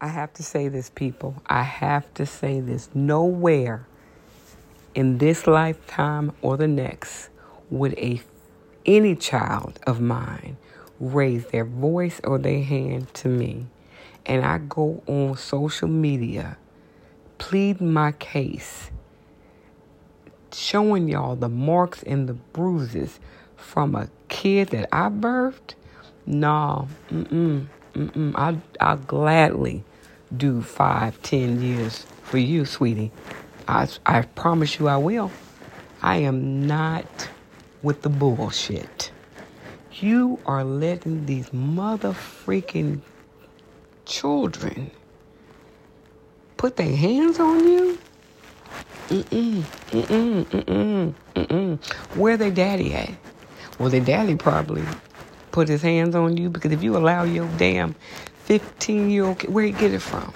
I have to say this, people. I have to say this. Nowhere in this lifetime or the next would a any child of mine raise their voice or their hand to me and I go on social media plead my case showing y'all the marks and the bruises from a kid that I birthed, no, mm-mm, mm-mm. I, I'll gladly do five, ten years for you, sweetie. I, I promise you I will. I am not with the bullshit. You are letting these mother freaking children put their hands on you? Mm-mm, mm-mm, mm-mm, mm-mm. Where their daddy at? Well, their daddy probably put his hands on you because if you allow your damn 15 year old, where you get it from?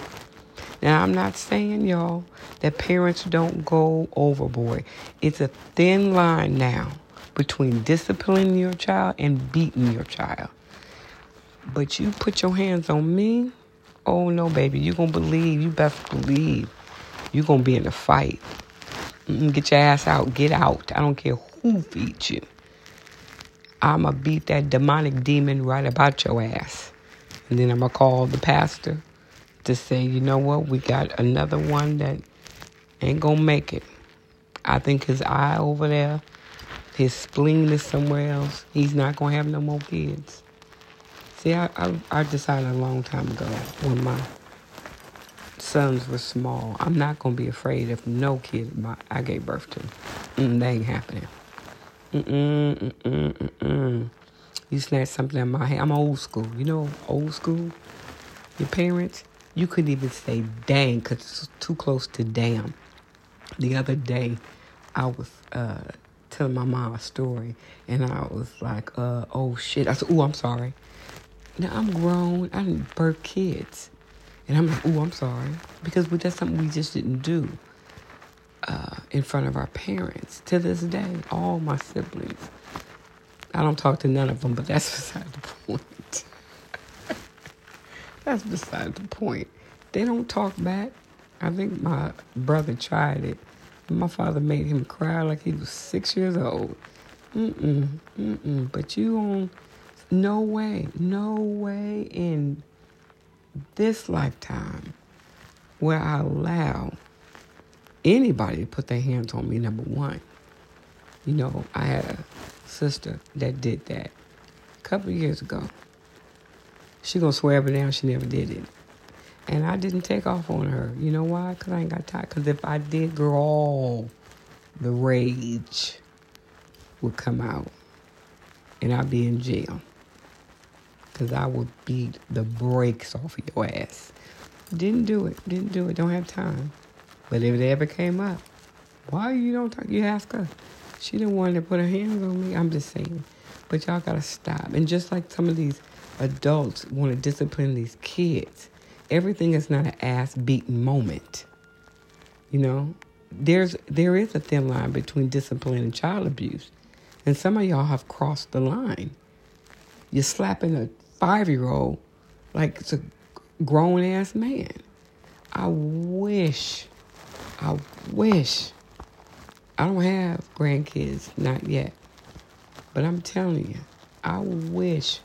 Now, I'm not saying, y'all, that parents don't go overboard. It's a thin line now between disciplining your child and beating your child. But you put your hands on me, oh no, baby, you gonna believe, you best believe, you gonna be in a fight. Get your ass out, get out. I don't care who feeds you. I'ma beat that demonic demon right about your ass. And then I'ma call the pastor to say, you know what, we got another one that ain't gonna make it. I think his eye over there, his spleen is somewhere else. He's not gonna have no more kids. See, I, I, I decided a long time ago when my sons were small, I'm not gonna be afraid if no kid my, I gave birth to. Mm, that ain't happening. Mm-mm, mm-mm, mm-mm. You snatch something of my hand. I'm old school. You know, old school. Your parents, you couldn't even say dang because it's too close to damn. The other day, I was uh, telling my mom a story, and I was like, uh, oh shit. I said, oh, I'm sorry. Now, I'm grown. I didn't birth kids. And I'm like, oh, I'm sorry. Because that's something we just didn't do uh, in front of our parents. To this day, all my siblings. I don't talk to none of them, but that's beside the point. That's beside the point. They don't talk back. I think my brother tried it. My father made him cry like he was six years old. Mm-mm, mm-mm. But you on, no way, no way in this lifetime where I allow anybody to put their hands on me, number one. You know, I had a sister that did that a couple years ago. She gonna swear up and down she never did it. And I didn't take off on her. You know why? Because I ain't got time. Because if I did, girl, the rage would come out. And I'd be in jail. Because I would beat the brakes off of your ass. Didn't do it. Didn't do it. Don't have time. But if it ever came up, why you don't talk? You ask her. She didn't want to put her hands on me. I'm just saying. But y'all got to stop. And just like some of these adults want to discipline these kids. Everything is not an ass beating moment. You know, there's there is a thin line between discipline and child abuse, and some of y'all have crossed the line. You're slapping a five year old like it's a grown ass man. I wish, I wish. I don't have grandkids, not yet. But I'm telling you, I wish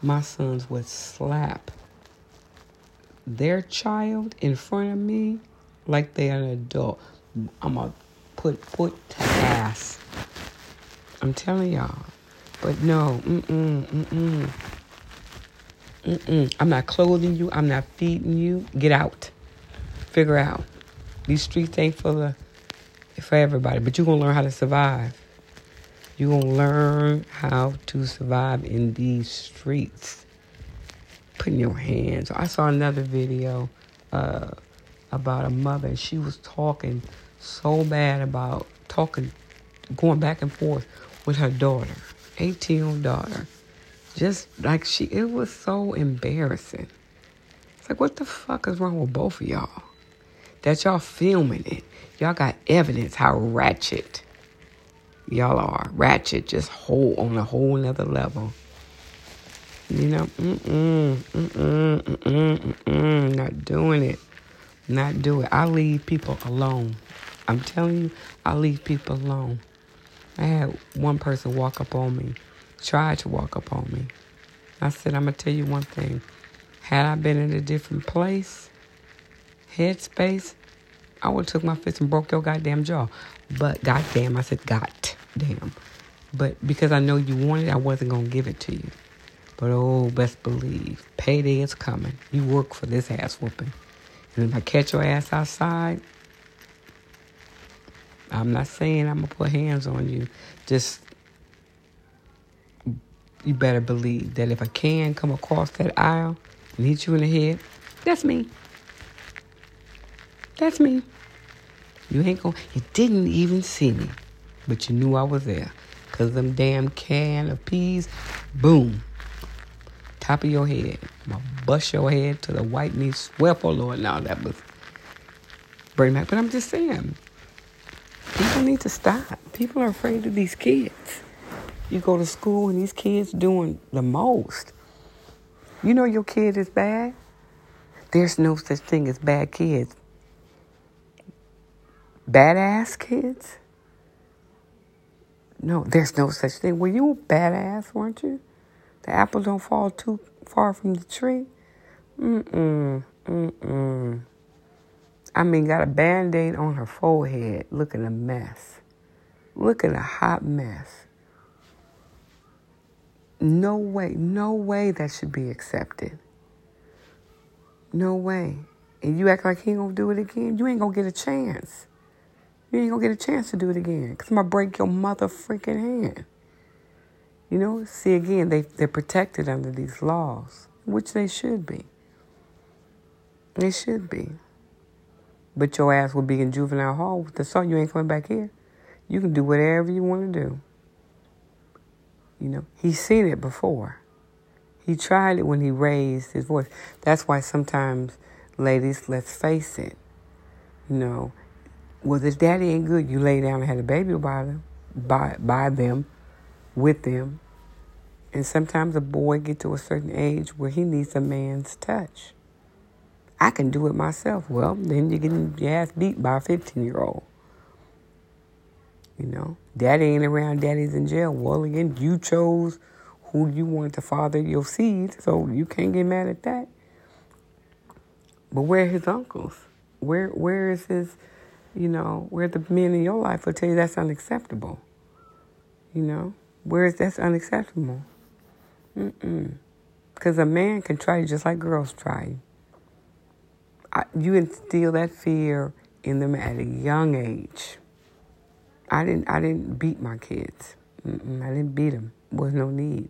my sons would slap their child in front of me like they're an adult. I'm to put foot to ass. I'm telling y'all. But no, mm-mm, mm-mm. Mm-mm. I'm not clothing you. I'm not feeding you. Get out. Figure out. These streets ain't full the for everybody, but you're gonna learn how to survive. You're going to learn how to survive in these streets. Putting your hands. I saw another video uh, about a mother, and she was talking so bad about talking, going back and forth with her daughter, 18 year old daughter. Just like she, it was so embarrassing. It's like, what the fuck is wrong with both of y'all? That y'all filming it. Y'all got evidence how ratchet y'all are ratchet, just whole on a whole nother level. You know, mm-mm, mm-mm, mm-mm, mm-mm, not doing it. Not do it. I leave people alone. I'm telling you, I leave people alone. I had one person walk up on me, try to walk up on me. I said, I'm going to tell you one thing. Had I been in a different place, headspace, I would have took my fist and broke your goddamn jaw. But goddamn, I said, goddamn. But because I know you wanted it, I wasn't to give it to you. But oh, best believe, payday is coming. You work for this ass whooping. And if I catch your ass outside, I'm not saying I'm to put hands on you. Just, you better believe that if I can come across that aisle and hit you in the head, that's me. That's me. You ain't going, you didn't even see me, but you knew I was there. Because them damn can of peas, boom, top of your head. To bust your head to the white meat. Swear for Lord, now that was bring back. But I'm just saying, People need to stop. People are afraid of these kids. You go to school and these kids doing the most. You know your kid is bad. There's no such thing as bad kids. Badass kids? No, there's no such thing. Were you a badass, weren't you? The apple don't fall too far from the tree. Mm-mm. Mm-mm. I mean, got a band aid on her forehead, looking a mess. Looking a hot mess. No way, no way that should be accepted. No way. And you act like he ain't gonna do it again, you ain't gonna get a chance. You ain't gonna get a chance to do it again. Cause I'm gonna break your mother freaking hand. You know, see again, they, they're protected under these laws, which they should be. They should be. But your ass will be in juvenile hall with the son. You ain't coming back here. You can do whatever you want to do. You know, he's seen it before. He tried it when he raised his voice. That's why sometimes, ladies, let's face it. You know, well, this daddy ain't good. You lay down and had a baby by them, by by them, with them, and sometimes a boy get to a certain age where he needs a man's touch. I can do it myself. Well, then you're getting your ass beat by a 15 year old. You know, daddy ain't around, daddy's in jail. Well, again, you chose who you wanted to father your seed, so you can't get mad at that. But where are his uncles? Where where is his, you know, where the men in your life will tell you that's unacceptable? You know, where is that's unacceptable? Mm-mm. Because a man can try you just like girls try you. I, you instill that fear in them at a young age. I didn't. I didn't beat my kids. Mm-mm, I didn't beat them. Was no need.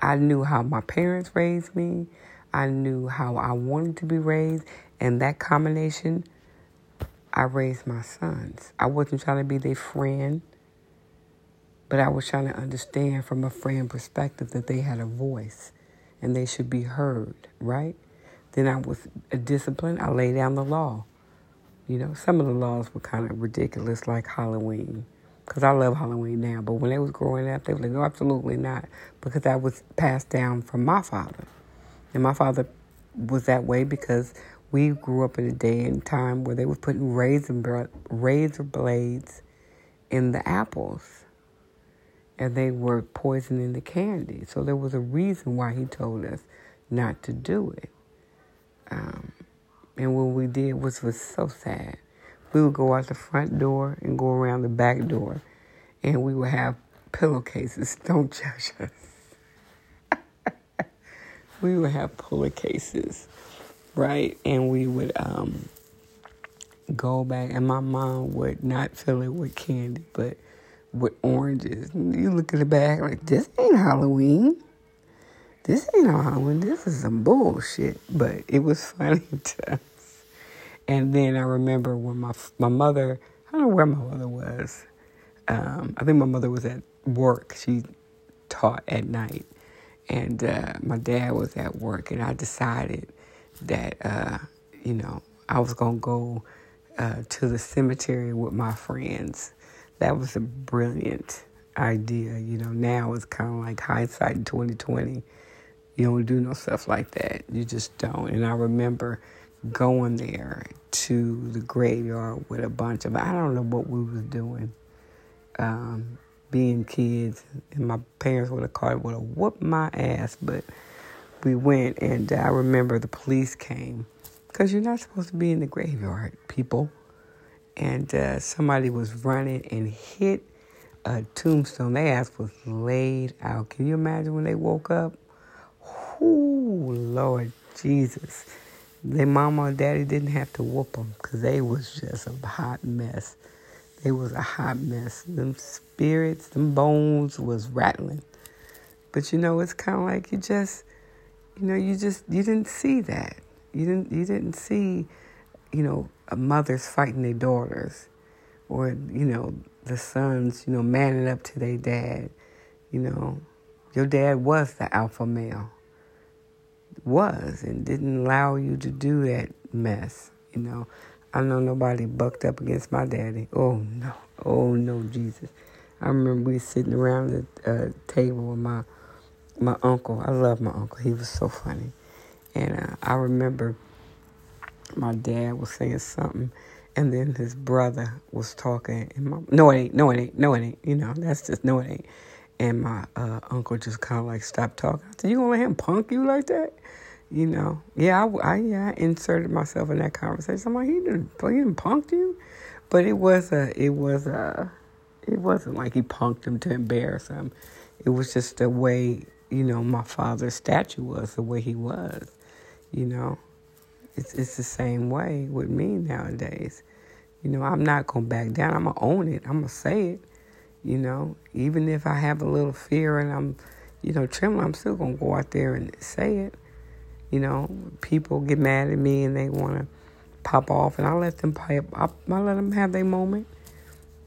I knew how my parents raised me. I knew how I wanted to be raised, and that combination, I raised my sons. I wasn't trying to be their friend, but I was trying to understand from a friend perspective that they had a voice, and they should be heard. Right? Then I was disciplined. I laid down the law. You know, some of the laws were kind of ridiculous, like Halloween, because I love Halloween now. But when they was growing up, they were like, no, absolutely not, because that was passed down from my father. And my father was that way because we grew up in a day and time where they were putting razor, razor blades in the apples. And they were poisoning the candy. So there was a reason why he told us not to do it. Um, and what we did was was so sad. We would go out the front door and go around the back door, and we would have pillowcases. Don't judge us. we would have pillowcases, right? And we would um, go back, and my mom would not fill it with candy, but with oranges. And You look at the back like this ain't Halloween this ain't no Halloween. This is some bullshit. But it was funny to us. And then I remember when my my mother, I don't know where my mother was. Um, I think my mother was at work. She taught at night. And uh, my dad was at work. And I decided that, uh, you know, I was going to go uh, to the cemetery with my friends. That was a brilliant idea. You know, now it's kind of like hindsight in 2020 You don't do no stuff like that. You just don't. And I remember going there to the graveyard with a bunch of I don't know what we was doing. Um, being kids, and my parents would have called it would have whooped my ass, but we went, and I remember the police came because you're not supposed to be in the graveyard, people. And uh, somebody was running and hit a tombstone. Their ass was laid out. Can you imagine when they woke up? Ooh, Lord Jesus. Their mama and daddy didn't have to whoop them because they was just a hot mess. They was a hot mess. Them spirits, them bones was rattling. But you know, it's kind of like you just, you know, you just you didn't see that. You didn't you didn't see, you know, mothers fighting their daughters, or you know, the sons, you know, manning up to their dad. You know, your dad was the alpha male. Was and didn't allow you to do that mess. You know, I know nobody bucked up against my daddy. Oh no, oh no, Jesus. I remember we sitting around the uh, table with my my uncle. I love my uncle. He was so funny, and uh, I remember my dad was saying something, and then his brother was talking. And my, no, it ain't. No, it ain't. No, it ain't. You know, that's just no, it ain't. And my uh, uncle just kind of like stopped talking. I said, "You gonna let him punk you like that?" you know, yeah, I, I, yeah, I inserted myself in that conversation. I'm like, he didn't, he didn't punked you, but it was a, it was a, it wasn't like he punked him to embarrass him. It was just the way, you know, my father's statue was, the way he was, you know. It's it's the same way with me nowadays. You know, I'm not gonna back down. I'm gonna own it. I'm gonna say it. You know, even if I have a little fear and I'm, you know, trembling, I'm still gonna go out there and say it you know, people get mad at me and they want to pop off, and I let them pipe. I, I let them have their moment.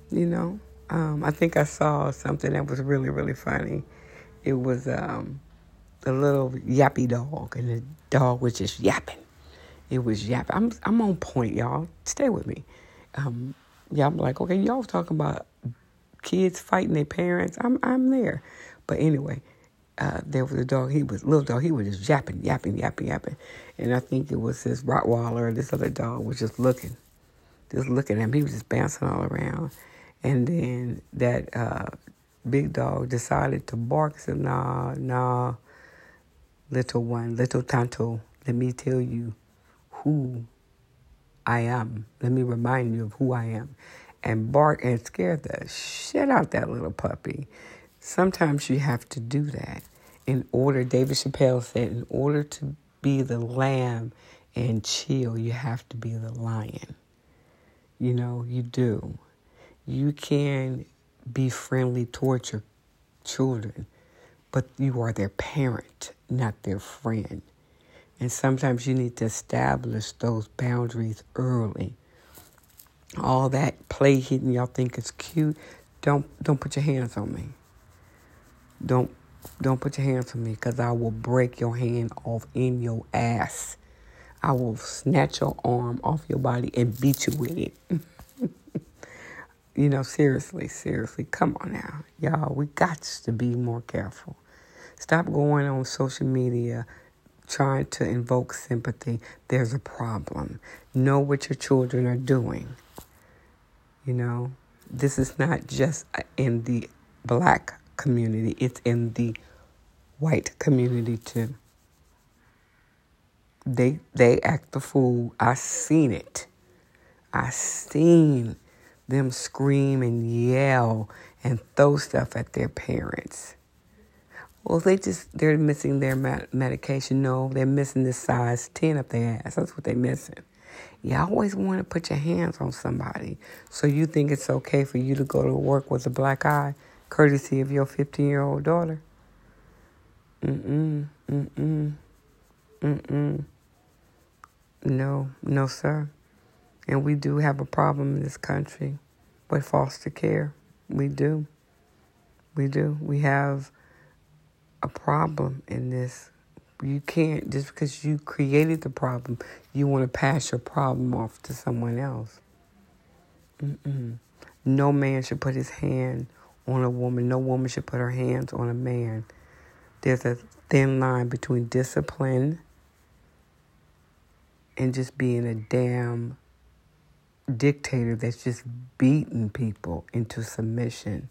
You know, um, I think I saw something that was really really funny. It was um, a little yappy dog, and the dog was just yapping. It was yapping. I'm I'm on point, y'all. Stay with me. Um, yeah, I'm like, okay, y'all talking about kids fighting their parents. I'm I'm there, but anyway, uh, there was a dog. He was little dog. He was just yapping, yapping, yapping, yapping, and I think it was this Rottweiler. This other dog was just looking, just looking at him. He was just bouncing all around, and then that uh, big dog decided to bark. Said, "Nah, nah, little one, little Tonto. Let me tell you who I am. Let me remind you of who I am." And bark and scare the shit out that little puppy. Sometimes you have to do that in order, David Chappelle said, in order to be the lamb and chill, you have to be the lion. You know, you do. You can be friendly towards your children, but you are their parent, not their friend. And sometimes you need to establish those boundaries early. All that play hitting y'all think is cute, don't don't put your hands on me. Don't don't put your hands on me because I will break your hand off in your ass. I will snatch your arm off your body and beat you with it. you know, seriously, seriously, come on now. Y'all, we got to be more careful. Stop going on social media trying to invoke sympathy. There's a problem. Know what your children are doing. You know, this is not just in the black community, it's in the white community too. They they act the fool. I seen it. I seen them scream and yell and throw stuff at their parents. Well, they just they're missing their medication. No, they're missing the size ten up their ass. That's what they're missing. You always want to put your hands on somebody, so you think it's okay for you to go to work with a black eye courtesy of your 15 year old daughter. Mm-mm, mm-mm, mm-mm. No, no, sir. And we do have a problem in this country with foster care. We do. We do. We have a problem in this. You can't, just because you created the problem, you want to pass your problem off to someone else. Mm-mm. No man should put his hand on a woman. No woman should put her hands on a man. there's a thin line between discipline and just being a damn dictator that's just beating people into submission.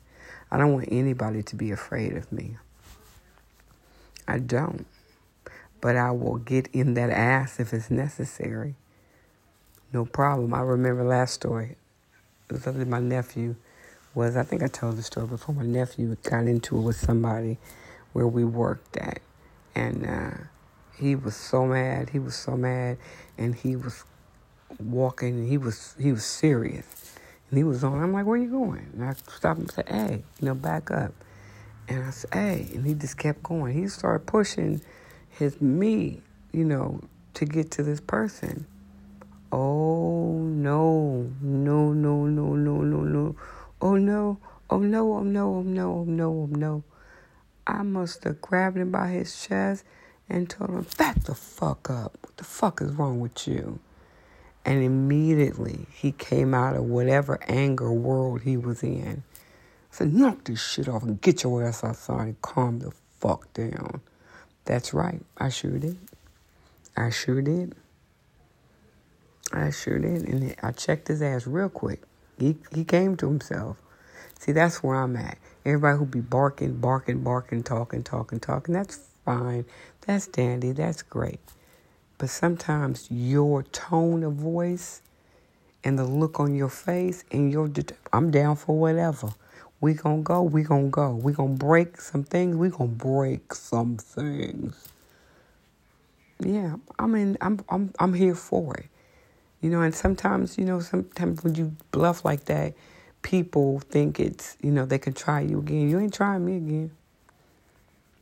I don't want anybody to be afraid of me. I don't. But I will get in that ass if it's necessary. No problem. I remember last story. It was my nephew was I think I told the story before. My nephew got into it with somebody where we worked at, and uh, he was so mad. He was so mad, and he was walking. And he was he was serious, and he was on. I'm like, "Where you going?" And I stopped him and said, "Hey, you know, back up." And I said, "Hey," and he just kept going. He started pushing his me, you know, to get to this person. Oh no, no, no, no, no, no, no. Oh no, oh no, oh no, oh no, oh no, oh no. I must have grabbed him by his chest and told him, Back the fuck up. What the fuck is wrong with you? And immediately he came out of whatever anger world he was in. I said, Knock this shit off and get your ass outside and calm the fuck down. That's right. I sure did. I sure did. I sure did. And I checked his ass real quick. He he came to himself. See, that's where I'm at. Everybody who be barking, barking, barking, talking, talking, talking, that's fine. That's dandy. That's great. But sometimes your tone of voice and the look on your face and your I'm down for whatever. We gonna go, we gonna go. We gonna break some things, we gonna break some things. Yeah, I mean I'm I'm I'm here for it. You know, and sometimes, you know, sometimes when you bluff like that, people think it's, you know, they can try you again. You ain't trying me again.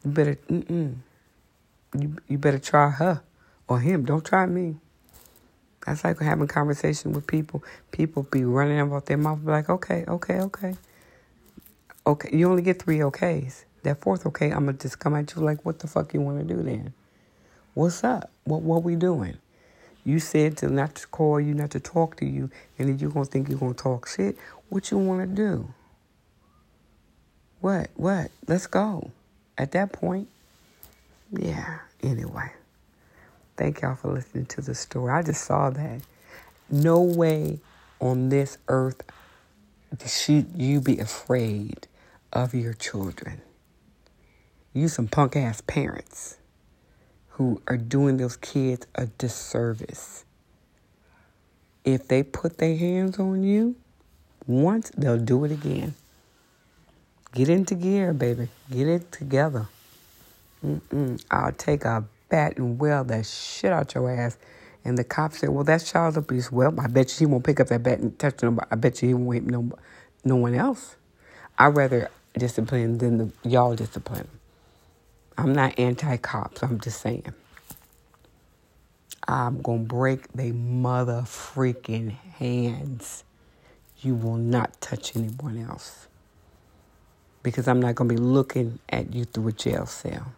You better, mm-mm. You, you better try her or him. Don't try me. That's like having conversation with people. People be running about their mouth, be like, okay, okay, okay. Okay, you only get three okays. That fourth okay, I'm going to just come at you like, what the fuck you want to do then? What's up? What, what we doing? You said to not to call you, not to talk to you, and then you're gonna think you're gonna talk shit. What you wanna do? What? What? Let's go. At that point, yeah. Anyway, thank y'all for listening to the story. I just saw that. No way on this earth should you be afraid of your children. You some punk ass parents who are doing those kids a disservice. If they put their hands on you once, they'll do it again. Get into gear, baby. Get it together. Mm-mm. I'll take a bat and weld that shit out your ass. And the cop said, "Well, that's child abuse." Well, I bet you he won't pick up that bat and touch nobody. I bet you he won't hit no, no one else. I'd rather discipline than the, y'all discipline. I'm not anti cops, I'm just saying. I'm to break their mother freaking hands. You will not touch anyone else. Because I'm not to be looking at you through a jail cell.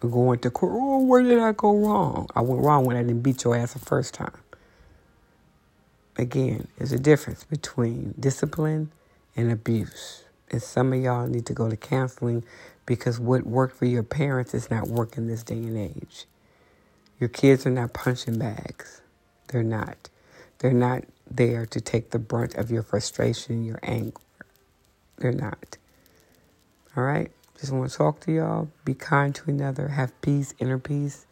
Going to court, oh, where did I go wrong? I went wrong when I didn't beat your ass the first time. Again, there's a difference between discipline and abuse. And some of y'all need to go to counseling because what worked for your parents is not working this day and age. Your kids are not punching bags. They're not. They're not there to take the brunt of your frustration, your anger. They're not. All right? Just want to talk to y'all. Be kind to another. Have peace, inner peace.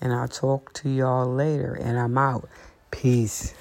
And I'll talk to y'all later. And I'm out. Peace.